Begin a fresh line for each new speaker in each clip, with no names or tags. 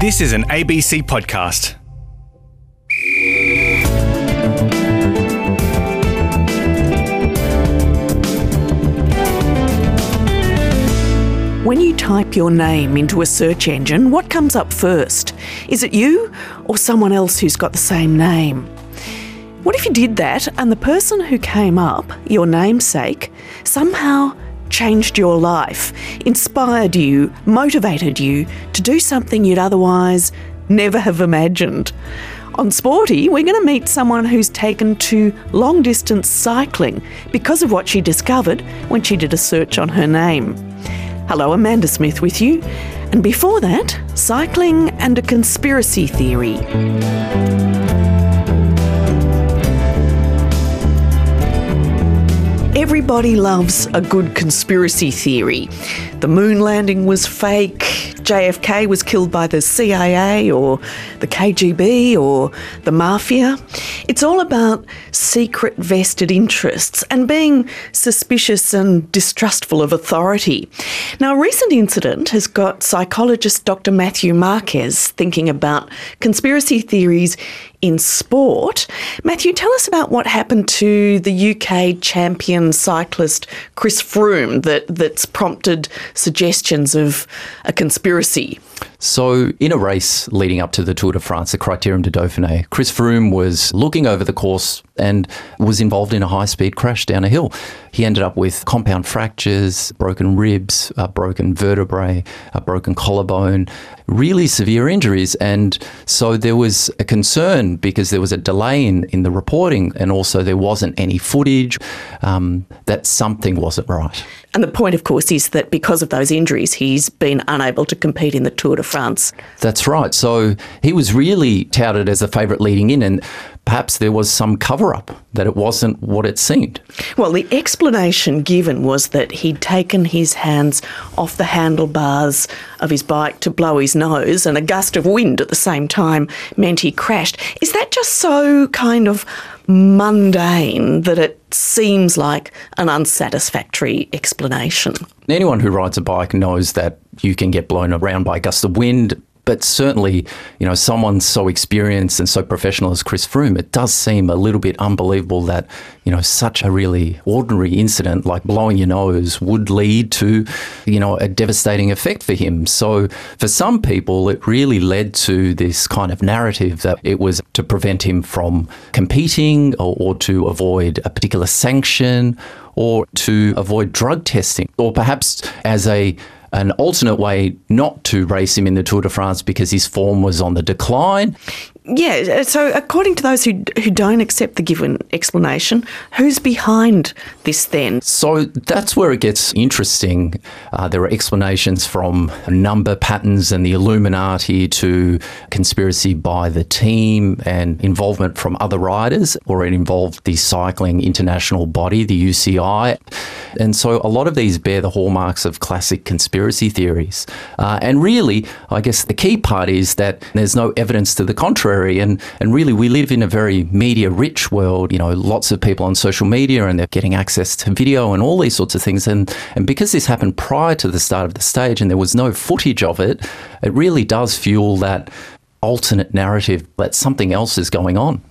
This is an ABC podcast.
When you type your name into a search engine, what comes up first? Is it you or someone else who's got the same name? What if you did that and the person who came up, your namesake, somehow changed your life, inspired you, motivated you to do something you'd otherwise never have imagined? On Sporty, we're going to meet someone who's taken to long distance cycling because of what she discovered when she did a search on her name. Hello, Amanda Smith with you. And before that, cycling and a conspiracy theory. Everybody loves a good conspiracy theory. The moon landing was fake, JFK was killed by the CIA or the KGB or the mafia. It's all about secret vested interests and being suspicious and distrustful of authority. Now, a recent incident has got psychologist Dr. Matthew Marques thinking about conspiracy theories in sport. Matthew, tell us about what happened to the UK champion cyclist Chris Froome that, that's prompted suggestions of a conspiracy.
So, in a race leading up to the Tour de France, the Criterium du Dauphiné, Chris Froome was looking over the course and was involved in a high speed crash down a hill. He ended up with compound fractures, broken ribs, a broken vertebrae, a broken collarbone, really severe injuries. And so there was a concern because there was a delay in, in the reporting and also there wasn't any footage um, that something wasn't right.
And the point, of course, is that because of those injuries, he's been unable to compete in the Tour de France.
That's right. So he was really touted as a favourite leading in, and perhaps there was some cover up that it wasn't what it seemed.
Well, the explanation given was that he'd taken his hands off the handlebars of his bike to blow his nose, and a gust of wind at the same time meant he crashed. Is that just so kind of mundane that it seems like an unsatisfactory explanation?
Anyone who rides a bike knows that you can get blown around by a gust of wind but certainly, you know, someone so experienced and so professional as Chris Froome, it does seem a little bit unbelievable that, you know, such a really ordinary incident like blowing your nose would lead to, you know, a devastating effect for him. So for some people, it really led to this kind of narrative that it was to prevent him from competing or, or to avoid a particular sanction or to avoid drug testing or perhaps as a an alternate way not to race him in the Tour de France because his form was on the decline.
Yeah, so according to those who, who don't accept the given explanation, who's behind this then?
So that's where it gets interesting. Uh, there are explanations from number patterns and the Illuminati to conspiracy by the team and involvement from other riders, or it involved the Cycling International Body, the UCI. And so a lot of these bear the hallmarks of classic conspiracy theories. Uh, and really, I guess the key part is that there's no evidence to the contrary. And, and really, we live in a very media rich world. You know, lots of people on social media and they're getting access to video and all these sorts of things. And, and because this happened prior to the start of the stage and there was no footage of it, it really does fuel that alternate narrative that something else is going on.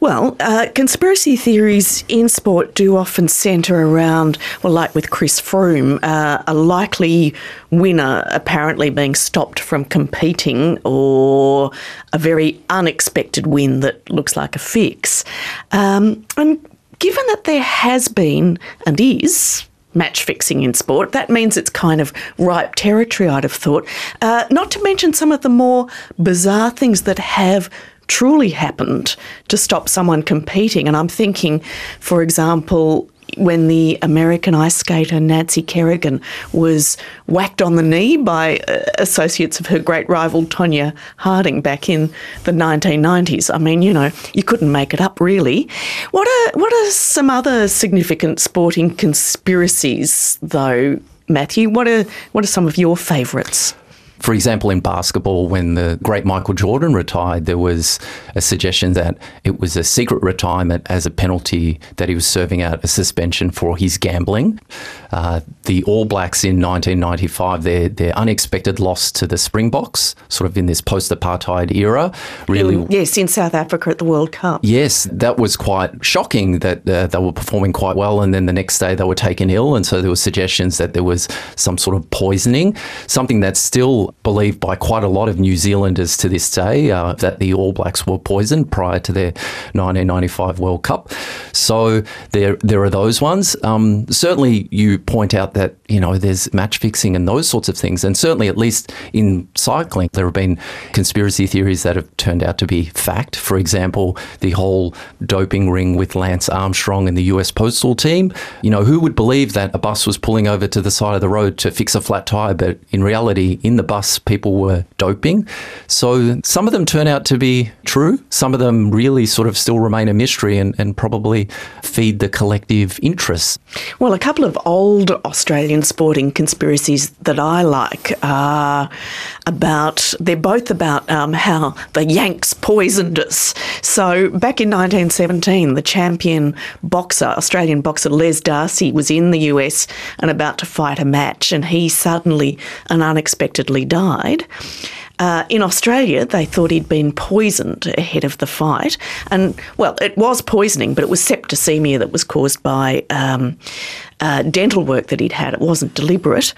Well, uh, conspiracy theories in sport do often centre around, well, like with Chris Froome, uh, a likely winner apparently being stopped from competing or a very unexpected win that looks like a fix. Um, and given that there has been and is match fixing in sport. That means it's kind of ripe territory, I'd have thought. Uh, not to mention some of the more bizarre things that have truly happened to stop someone competing. And I'm thinking, for example, when the American ice skater Nancy Kerrigan was whacked on the knee by uh, associates of her great rival Tonya Harding back in the 1990s. I mean, you know, you couldn't make it up really. What are what are some other significant sporting conspiracies though, Matthew? What are what are some of your favourites?
For example, in basketball, when the great Michael Jordan retired, there was a suggestion that it was a secret retirement as a penalty that he was serving out a suspension for his gambling. Uh, the All Blacks in 1995, their, their unexpected loss to the Springboks, sort of in this post apartheid era, really.
In, yes, in South Africa at the World Cup.
Yes, that was quite shocking that uh, they were performing quite well, and then the next day they were taken ill. And so there were suggestions that there was some sort of poisoning, something that's still believed by quite a lot of New Zealanders to this day uh, that the All Blacks were poisoned prior to their 1995 World Cup. So there, there are those ones. Um, certainly, you point out that you know there's match fixing and those sorts of things, and certainly, at least in cycling, there have been conspiracy theories that have turned out to be fact. For example, the whole doping ring with Lance Armstrong and the U.S. Postal Team. You know, who would believe that a bus was pulling over to the side of the road to fix a flat tire, but in reality, in the bus, people were doping. So some of them turn out to be true. Some of them really sort of still remain a mystery and, and probably feed the collective interests.
Well, a couple of old Australian sporting conspiracies that I like are about, they're both about um, how the Yanks poisoned us. So back in 1917, the champion boxer, Australian boxer Les Darcy, was in the US and about to fight a match, and he suddenly and unexpectedly died. Uh, in Australia, they thought he'd been poisoned ahead of the fight. And, well, it was poisoning, but it was septicemia that was caused by um, uh, dental work that he'd had. It wasn't deliberate.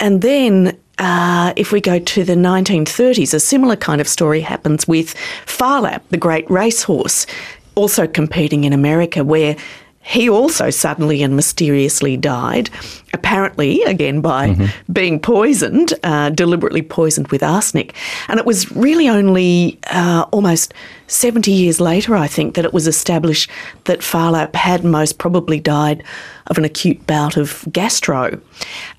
And then uh, if we go to the 1930s, a similar kind of story happens with Phar Lap, the great racehorse, also competing in America, where he also suddenly and mysteriously died, apparently, again, by mm-hmm. being poisoned, uh, deliberately poisoned with arsenic. And it was really only uh, almost 70 years later, I think, that it was established that Phar Lap had most probably died of an acute bout of gastro.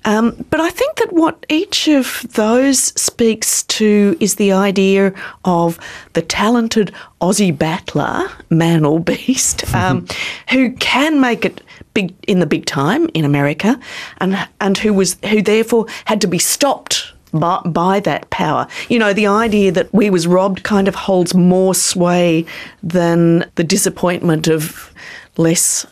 Um, but I think that what each of those speaks to is the idea of the talented Aussie battler, man or beast, um, who can make it big in the big time in America, and and who was who therefore had to be stopped by, by, that power. You know, the idea that we was robbed kind of holds more sway than the disappointment of less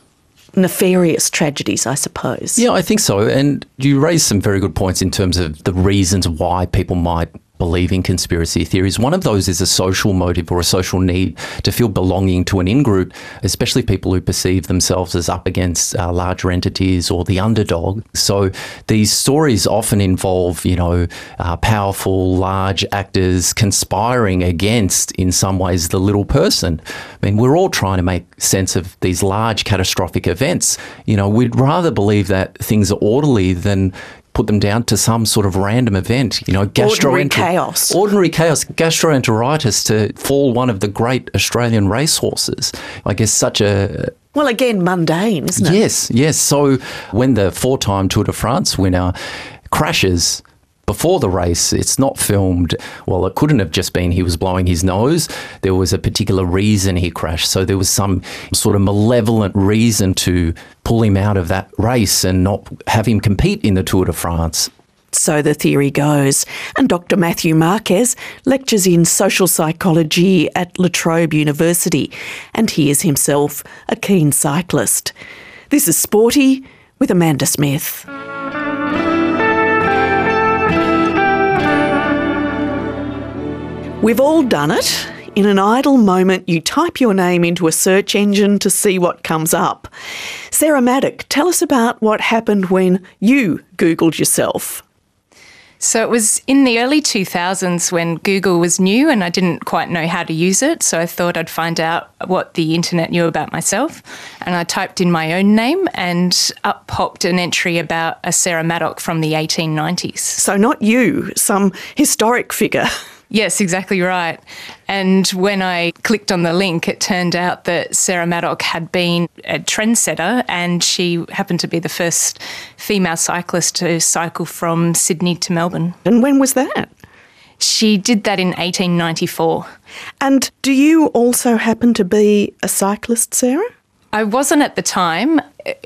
nefarious tragedies, I suppose.
Yeah, I think so. And you raise some very good points in terms of the reasons why people might believe in conspiracy theories. One of those is a social motive or a social need to feel belonging to an in group, especially people who perceive themselves as up against uh, larger entities or the underdog. So these stories often involve, you know, uh, powerful, large actors conspiring against, in some ways, the little person. I mean, we're all trying to make sense of these large catastrophic events. You know, we'd rather believe that things are orderly than put them down to some sort of random event. You know,
gastroenter- ordinary chaos.
Ordinary chaos. Gastroenteritis to fall one of the great Australian racehorses. I guess such a
well, again, mundane, isn't it?
Yes, yes. So when the four-time Tour de France winner crashes before the race, it's not filmed. Well, it couldn't have just been he was blowing his nose. There was a particular reason he crashed. So there was some sort of malevolent reason to pull him out of that race and not have him compete in the Tour de France.
So the theory goes. And Dr. Matthew Marques lectures in social psychology at La Trobe University, and he is himself a keen cyclist. This is Sporty with Amanda Smith. We've all done it. In an idle moment, you type your name into a search engine to see what comes up. Sarah Maddock, tell us about what happened when you Googled yourself.
So it was in the early 2000s when Google was new and I didn't quite know how to use it. So I thought I'd find out what the internet knew about myself. And I typed in my own name and up popped an entry about a Sarah Maddock from the 1890s.
So not you, some historic figure.
Yes, exactly right. And when I clicked on the link, it turned out that Sarah Maddock had been a trendsetter and she happened to be the first female cyclist to cycle from Sydney to Melbourne.
And when was that?
She did that in 1894.
And do you also happen to be a cyclist, Sarah?
I wasn't at the time.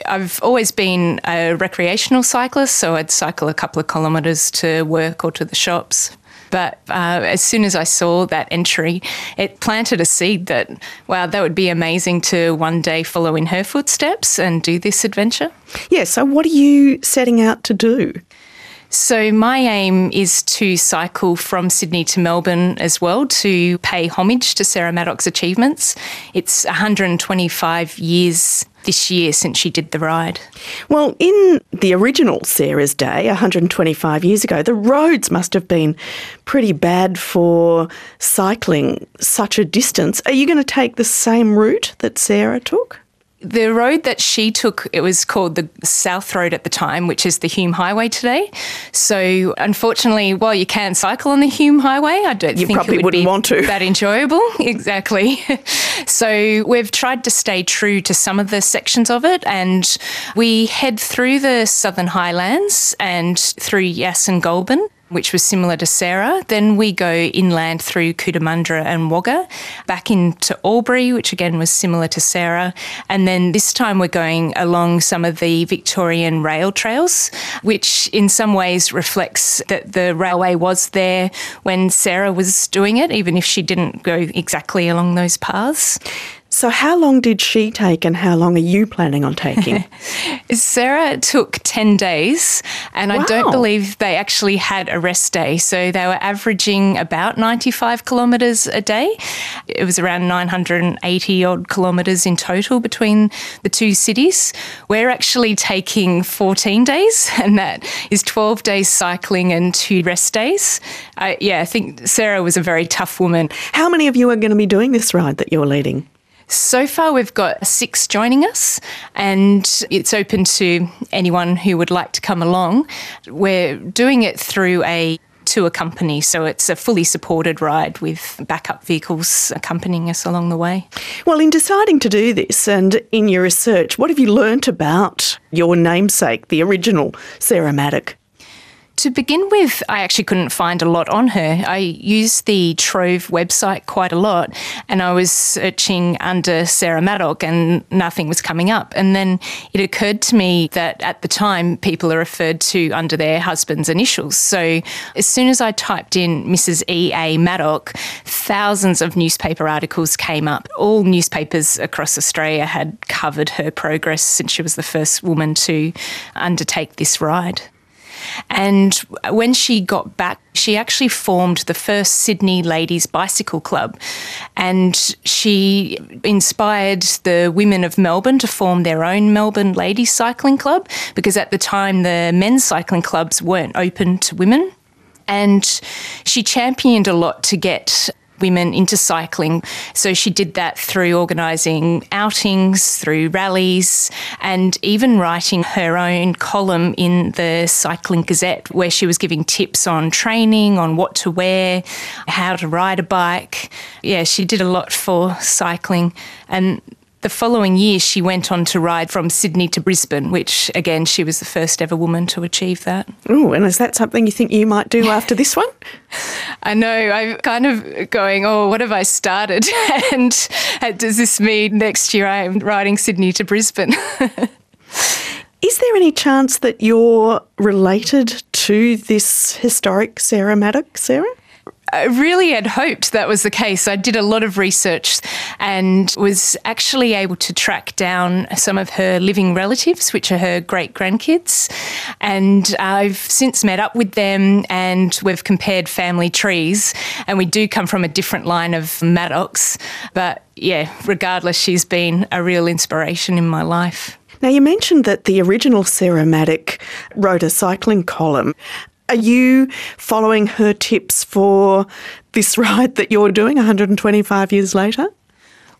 I've always been a recreational cyclist, so I'd cycle a couple of kilometres to work or to the shops. But uh, as soon as I saw that entry, it planted a seed that, wow, that would be amazing to one day follow in her footsteps and do this adventure.
Yeah, so what are you setting out to do?
So, my aim is to cycle from Sydney to Melbourne as well to pay homage to Sarah Maddock's achievements. It's 125 years this year since she did the ride.
Well, in the original Sarah's Day, 125 years ago, the roads must have been pretty bad for cycling such a distance. Are you going to take the same route that Sarah took?
The road that she took, it was called the South Road at the time, which is the Hume Highway today. So, unfortunately, while you can cycle on the Hume Highway, I don't
you
think
probably
it would
wouldn't
be
want to.
that enjoyable. exactly. so, we've tried to stay true to some of the sections of it, and we head through the Southern Highlands and through Yass and Goulburn which was similar to Sarah. Then we go inland through Cootamundra and Wagga, back into Albury, which again was similar to Sarah. And then this time we're going along some of the Victorian rail trails, which in some ways reflects that the railway was there when Sarah was doing it, even if she didn't go exactly along those paths.
So, how long did she take and how long are you planning on taking?
Sarah took 10 days, and
Wow.
I don't believe they actually had a rest day. So, they were averaging about 95 kilometres a day. It was around 980 odd kilometres in total between the two cities. We're actually taking 14 days, and that is 12 days cycling and two rest days. Uh, yeah, I think Sarah was a very tough woman.
how many of you are going to be doing this ride that you're leading?
So far, we've got six joining us, and it's open to anyone who would like to come along. We're doing it through a tour company, so it's a fully supported ride with backup vehicles accompanying us along the way.
Well, in deciding to do this and in your research, what have you learnt about your namesake, the original Sarah Maddock?
To begin with, I actually couldn't find a lot on her. I used the Trove website quite a lot and I was searching under Sarah Maddock and nothing was coming up. And then it occurred to me that at the time people are referred to under their husband's initials. So as soon as I typed in Mrs. E.A. Maddock, thousands of newspaper articles came up. All newspapers across Australia had covered her progress since she was the first woman to undertake this ride. And when she got back, she actually formed the first Sydney Ladies Bicycle Club. And she inspired the women of Melbourne to form their own Melbourne Ladies Cycling Club because at the time the men's cycling clubs weren't open to women. And she championed a lot to get women into cycling. So she did that through organising outings, through rallies, and even writing her own column in the Cycling Gazette, where she was giving tips on training, on what to wear, how to ride a bike. Yeah, she did a lot for cycling. And the following year, she went on to ride from Sydney to Brisbane, which again, she was the first ever woman to achieve that.
Oh, and is that something you think you might do after this one?
I know. I'm kind of going, oh, what have I started? and uh, does this mean next year I'm riding Sydney to Brisbane?
Is there any chance that you're related to this historic Sarah Maddock, Sarah?
I really had hoped that was the case. I did a lot of research and was actually able to track down some of her living relatives, which are her great grandkids. And I've since met up with them and we've compared family trees. And we do come from a different line of Maddox. But yeah, regardless, she's been a real inspiration in my life.
Now, you mentioned that the original Sarah Maddock wrote a cycling column. Are you following her tips for this ride that you're doing 125 years later?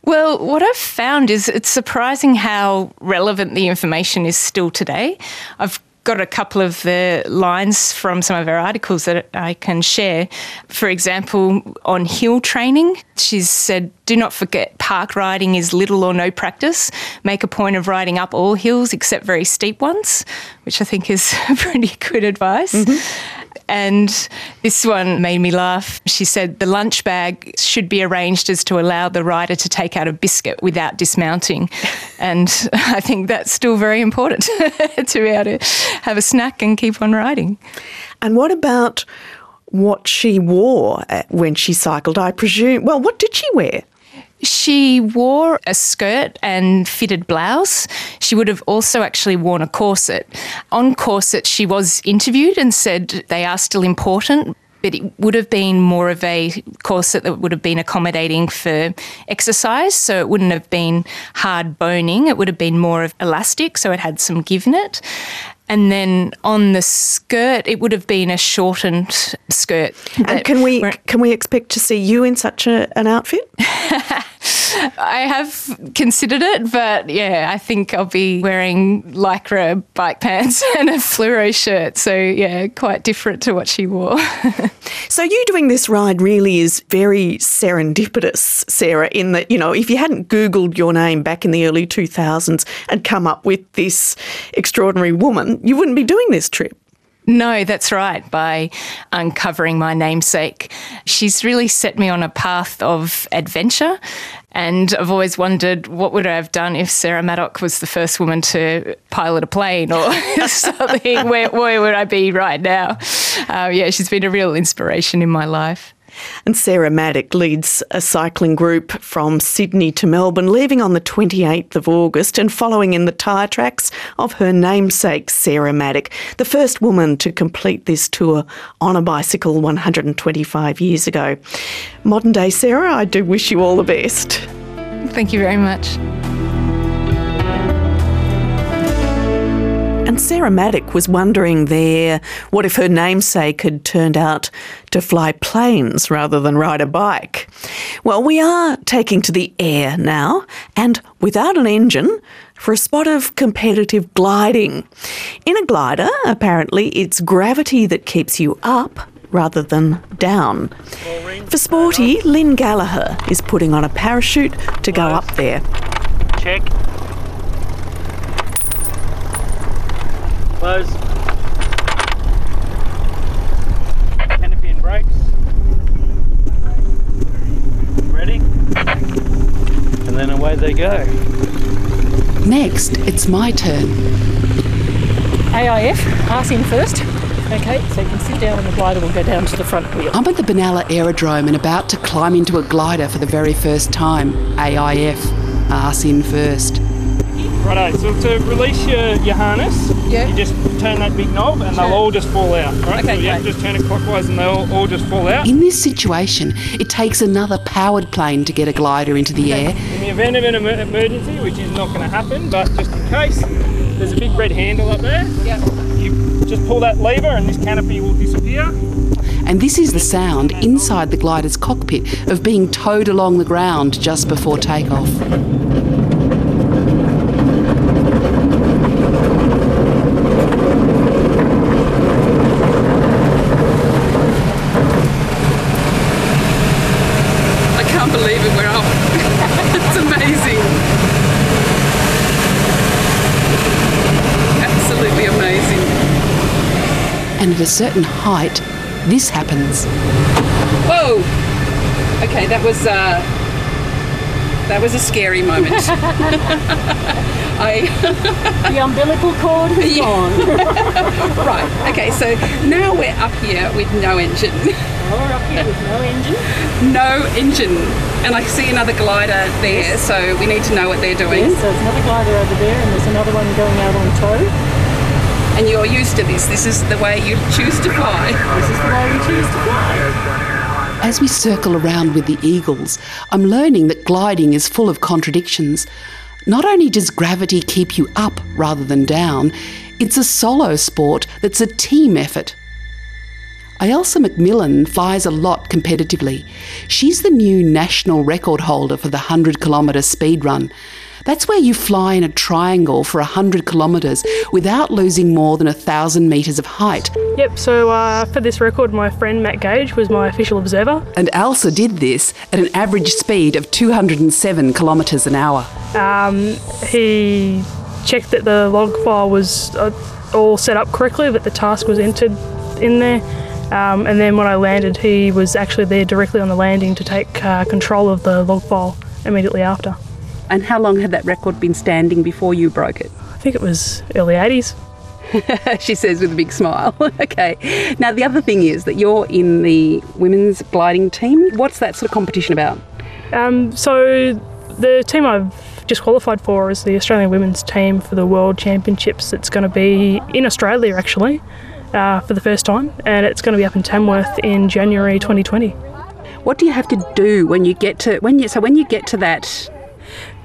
Well, what I've found is it's surprising how relevant the information is still today. I've got a couple of the lines from some of her articles that I can share. For example, on hill training, she's said, Do not forget park riding is little or no practice. Make a point of riding up all hills except very steep ones, which I think is pretty good advice. Mm-hmm. And this one made me laugh. She said the lunch bag should be arranged as to allow the rider to take out a biscuit without dismounting. And I think that's still very important to be able to have a snack and keep on riding.
And what about what she wore uh, when she cycled, I presume. Well, what did she wear?
She wore a skirt and fitted blouse. She would have also actually worn a corset. On corset, she was interviewed and said they are still important, but it would have been more of a corset that would have been accommodating for exercise. So it wouldn't have been hard boning, it would have been more of elastic, so it had some give in it. And then on the skirt, it would have been a shortened skirt.
And can we can we expect to see you in such a, an outfit?
I have considered it, but yeah, I think I'll be wearing lycra bike pants and a fluoro shirt. So yeah, quite different to what she wore.
so you doing this ride really is very serendipitous, Sarah, in that, you know, if you hadn't Googled your name back in the early 2000s and come up with this extraordinary woman, you wouldn't be doing this trip.
No, that's right. By uncovering my namesake, she's really set me on a path of adventure. And I've always wondered what would I have done if Sarah Maddock was the first woman to pilot a plane or something. where, where would I be right now? Uh, yeah, she's been a real inspiration in my life.
And Sarah Maddock leads a cycling group from Sydney to Melbourne, leaving on the 28th of August and following in the tyre tracks of her namesake, Sarah Maddock, the first woman to complete this tour on a bicycle 125 years ago. Modern day Sarah, I do wish you all the best.
Thank you very much.
And Sarah Maddock was wondering there what if her namesake had turned out to fly planes rather than ride a bike? Well, we are taking to the air now, and without an engine, for a spot of competitive gliding. In a glider, apparently, it's gravity that keeps you up rather than down. For Sporty, Lynn Gallagher is putting on a parachute to go up there.
Check. Close. Canopy and brakes. Ready? And then away they go.
Next, it's my turn.
AIF, ass in first. Okay, so you can sit down and the glider will go down to the front wheel.
I'm at the Benalla Aerodrome and about to climb into a glider for the very first time. AIF, ass in first.
Righto, so to release your, your harness,
Yeah.
you just turn that big knob and they'll all just fall out. Right?
Okay,
so you have to just turn it clockwise and they'll all just fall out.
In this situation, it takes another powered plane to get a glider into the air.
In the event of an emer- emergency, which is not going to happen, but just in case, there's a big red handle up there.
Yep.
You just pull that lever and this canopy will disappear.
And this is the sound inside the glider's cockpit of being towed along the ground just before takeoff. I can't believe it, we're up. it's amazing. Absolutely amazing. And at a certain height, this happens. Whoa! Okay, that was uh, that was a scary moment. I
The umbilical cord is gone.
right. Okay, so now we're up here with no engine,
We're up here with no engine.
no engine, and I see another glider there. So we need to know what they're doing.
Yes, there's another glider over there and there's another one going out on tow.
And you're used to this. This is the way you choose to fly.
This is the way we choose to fly.
As we circle around with the eagles, I'm learning that gliding is full of contradictions. Not only does gravity keep you up rather than down, it's a solo sport that's a team effort. Ailsa McMillan flies a lot competitively. She's the new national record holder for the 100 kilometre speed run. That's where you fly in a triangle for 100 kilometres without losing more than 1,000 metres of height.
Yep, so uh, for this record, my friend Matt Gage was my official observer.
And Ailsa did this at an average speed of 207 kilometres an hour.
Um, he checked that the log file was uh, all set up correctly, that the task was entered in there. Um, and then when I landed, he was actually there directly on the landing to take uh, control of the log file immediately after.
And how long had that record been standing before you broke it?
I think it was early 80s.
she says with a big smile. okay. Now, the other thing is that you're in the women's gliding team. What's that sort of competition about?
Um, so, the team I've just qualified for is the Australian women's team for the World Championships. It's going to be in Australia actually uh, for the first time, and it's going to be up in Tamworth in January 2020.
What do you have to do when you get to when you so when you get to that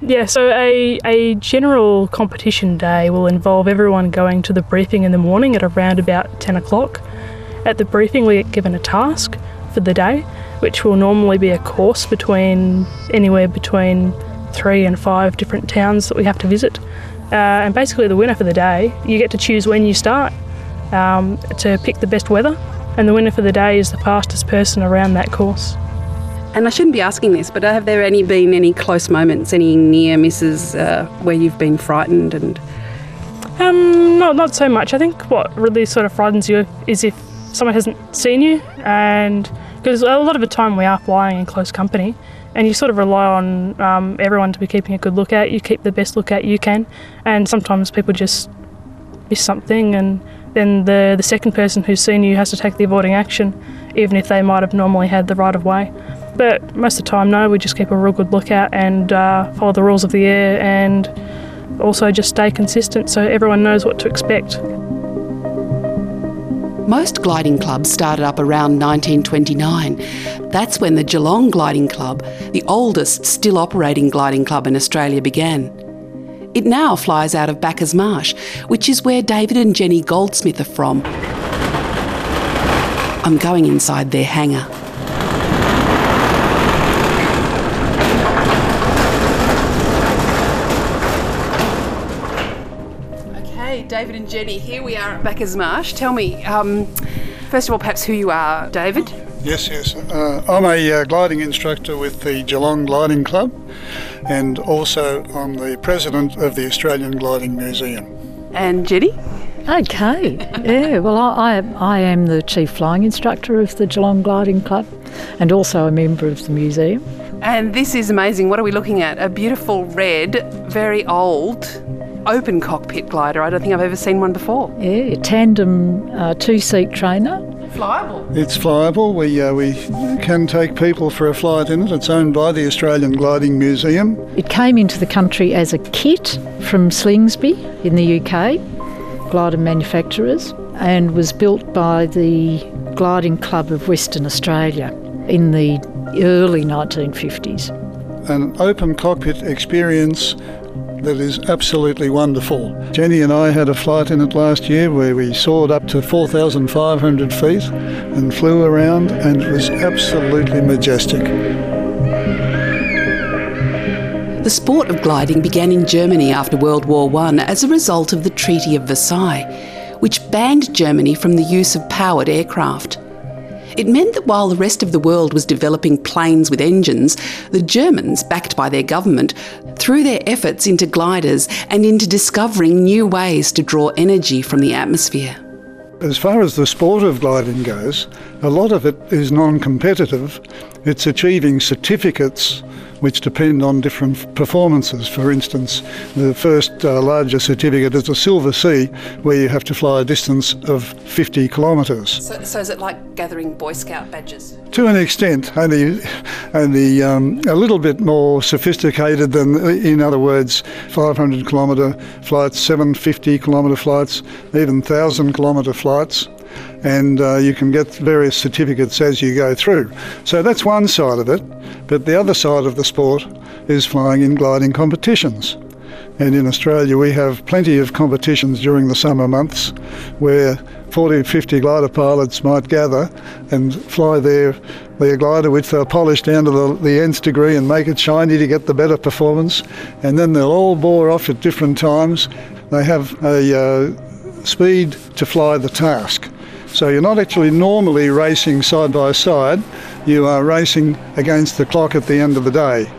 yeah, so a, a general competition day will involve everyone going to the briefing in the morning at around about 10 o'clock. At the briefing, we get given a task for the day, which will normally be a course between anywhere between three and five different towns that we have to visit. Uh, and basically, the winner for the day, you get to choose when you start um, to pick the best weather, and the winner for the day is the fastest person around that course.
And I shouldn't be asking this, but have there any been any close moments, any near misses uh, where you've been frightened and?
Um, not not so much. I think what really sort of frightens you is if someone hasn't seen you, and because a lot of the time we are flying in close company, and you sort of rely on um, everyone to be keeping a good look at you, keep the best look at you can, and sometimes people just miss something, and then the the second person who's seen you has to take the avoiding action, even if they might have normally had the right of way. But most of the time, no, we just keep a real good lookout and uh, follow the rules of the air and also just stay consistent so everyone knows what to expect.
Most gliding clubs started up around 1929. That's when the Geelong Gliding Club, the oldest still operating gliding club in Australia, began. It now flies out of Bacchus Marsh, which is where David and Jenny Goldsmith are from. I'm going inside their hangar. David and Jenny. Here we are at Bacchus Marsh. Tell me, um, first of all, perhaps who you are, David.
Yes, yes. Uh, I'm a uh, gliding instructor with the Geelong Gliding Club, and also I'm the president of the Australian Gliding Museum.
And Jenny?
Okay, yeah, well, I, I am the chief flying instructor of the Geelong Gliding Club and also a member of the museum.
And this is amazing. What are we looking at? A beautiful red, very old open cockpit glider. I don't think I've ever seen one before.
Yeah, tandem uh, two seat trainer.
Flyable.
It's flyable. We uh, we can take people for a flight in it. It's owned by the Australian Gliding Museum.
It came into the country as a kit from Slingsby in the UK, glider manufacturers, and was built by the Gliding Club of Western Australia in the early 1950s.
An open cockpit experience that is absolutely wonderful. Jenny and I had a flight in it last year where we soared up to 4,500 feet and flew around, and it was absolutely majestic.
The sport of gliding began in Germany after World War I as a result of the Treaty of Versailles, which banned Germany from the use of powered aircraft. It meant that while the rest of the world was developing planes with engines, the Germans, backed by their government, threw their efforts into gliders and into discovering new ways to draw energy from the atmosphere.
As far as the sport of gliding goes, a lot of it is non competitive. It's achieving certificates which depend on different performances. For instance, the first uh, larger certificate is a Silver C, where you have to fly a distance of 50 kilometres.
So, so, is it like gathering Boy Scout badges?
To an extent, only, only um, a little bit more sophisticated than, in other words, 500 kilometre flights, 750 kilometre flights, even 1,000 kilometre flights and uh, you can get various certificates as you go through. So that's one side of it, but the other side of the sport is flying in gliding competitions. And in Australia, we have plenty of competitions during the summer months where 40 50 glider pilots might gather and fly their, their glider, which they'll polish down to the, the nth degree and make it shiny to get the better performance. And then they'll all bore off at different times. They have a uh, speed to fly the task. So you're not actually normally racing side by side, you are racing against the clock at the end of the day.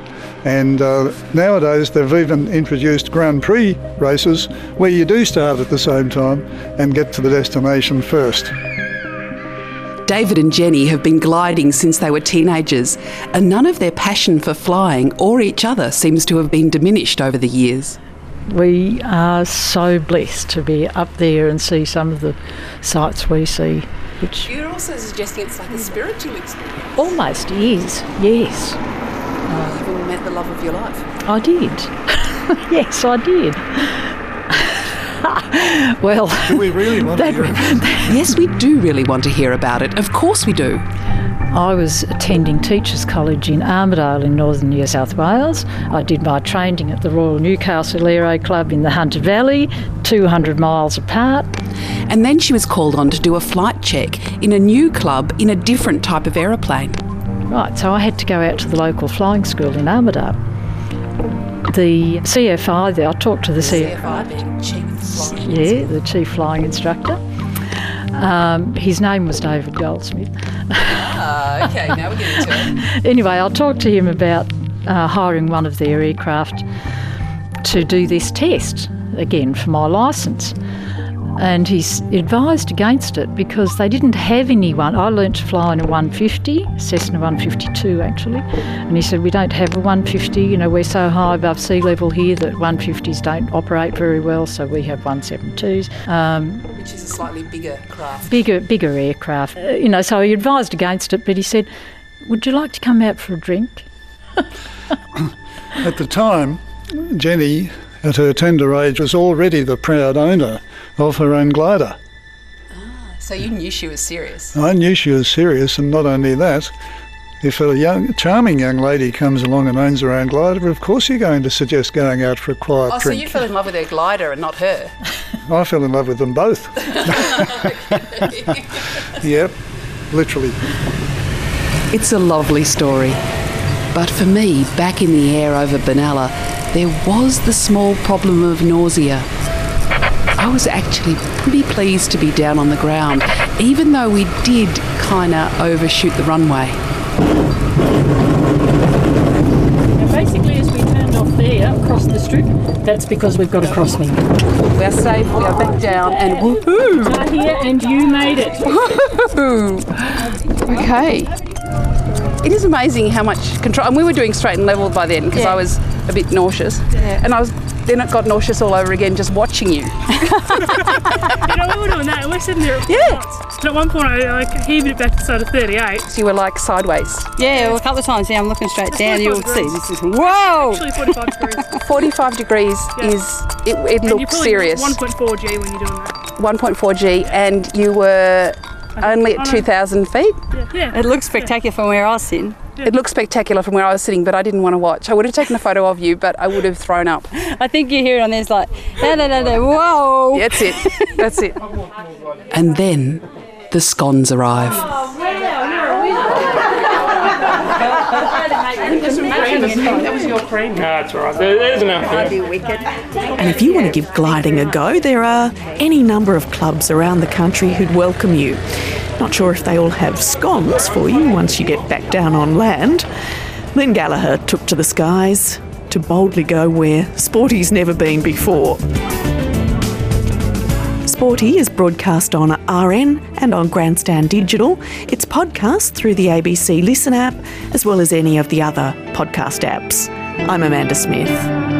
And uh, nowadays they've even introduced Grand Prix races where you do start at the same time and get to the destination first.
David and Jenny have been gliding since they were teenagers, and none of their passion for flying or each other seems to have been diminished over the years.
We are so blessed to be up there and see some of the sights we see, which
You're also suggesting it's like a spiritual experience.
almost is, yes.
You've oh, all met the love of your life.
I did. yes, I did. well,
Do we really want to
that,
hear it?
Yes, we do really want to hear about it. Of course we do.
I was attending Teachers College in Armidale in northern New South Wales. I did my training at the Royal Newcastle Aero Club in the Hunter Valley, 200 miles apart.
And then she was called on to do a flight check in a new club in a different type of aeroplane.
Right, so I had to go out to the local flying school in Armidale. The CFI there, I talked to the CFI.
being chief
Yeah, the chief flying instructor. Um, his name was David Goldsmith.
Ah, okay, now we're getting to it.
Anyway, I'll talk to him about uh, hiring one of their aircraft to do this test again for my licence. And he's advised against it because they didn't have anyone. I learnt to fly in a 150, Cessna 152 actually. And he said, We don't have a 150, you know, we're so high above sea level here that 150s don't operate very well, so we have 172s. Um,
Which is a slightly bigger craft.
bigger bigger aircraft. Uh, you know, so he advised against it, but he said, "Would you like to come out for a drink?"
At the time, Jenny, at her tender age, was already the proud owner of her own glider.
Ah, so you knew she was serious.
I knew she was serious, and not only that, if a young, charming young lady comes along and owns her own glider, of course you're going to suggest going out for a quiet
Oh, so you fell in love with her glider and not her.
I fell in love with them both. yep, literally.
It's a lovely story. But for me, back in the air over Benalla, there was the small problem of nausea. I was actually pretty pleased to be down on the ground, even though we did kind of overshoot the runway.
Now, basically, as we turned off there across the strip, that's because we've got a crosswind.
We are safe, we are back down, and woohoo!
Are here, and you made it.
Okay. It is amazing how much control. And we were doing straight and level by then because I was a bit nauseous. yeah. And I was then it got nauseous all over again just watching you.
You know, we were doing that. We're sitting there at four
Yeah.
knots. And at one point, I like, heaved it back to side of 38.
So you were like sideways.
Yeah, well, a couple of times, yeah, I'm looking straight down, you'll see. This is, whoa!
Actually, 45 degrees.
45 degrees
Yeah.
is it, it
And
looked serious.
1.4 G when you're doing that.
1.4 G, and you were only at 2,000 feet.
Yeah. yeah.
It looks spectacular from where I was sitting.
It looked spectacular from where I was sitting, but I didn't want to watch. I would have taken a photo of you, but I would have thrown up.
I think you hear it on there, it's like, da, da, da, da, whoa!
That's it. That's it. And then the scones arrive.
Oh, that was your cream. No, that's all right. There, there's enough here.
And if you want to give gliding a go, there are any number of clubs around the country who'd welcome you. Not sure if they all have scones for you once you get back down on land. Lynn Gallagher took to the skies to boldly go where Sporty's never been before. Sporty is broadcast on RN and on Grandstand Digital. It's podcast through the ABC Listen app, as well as any of the other podcast apps. I'm Amanda Smith.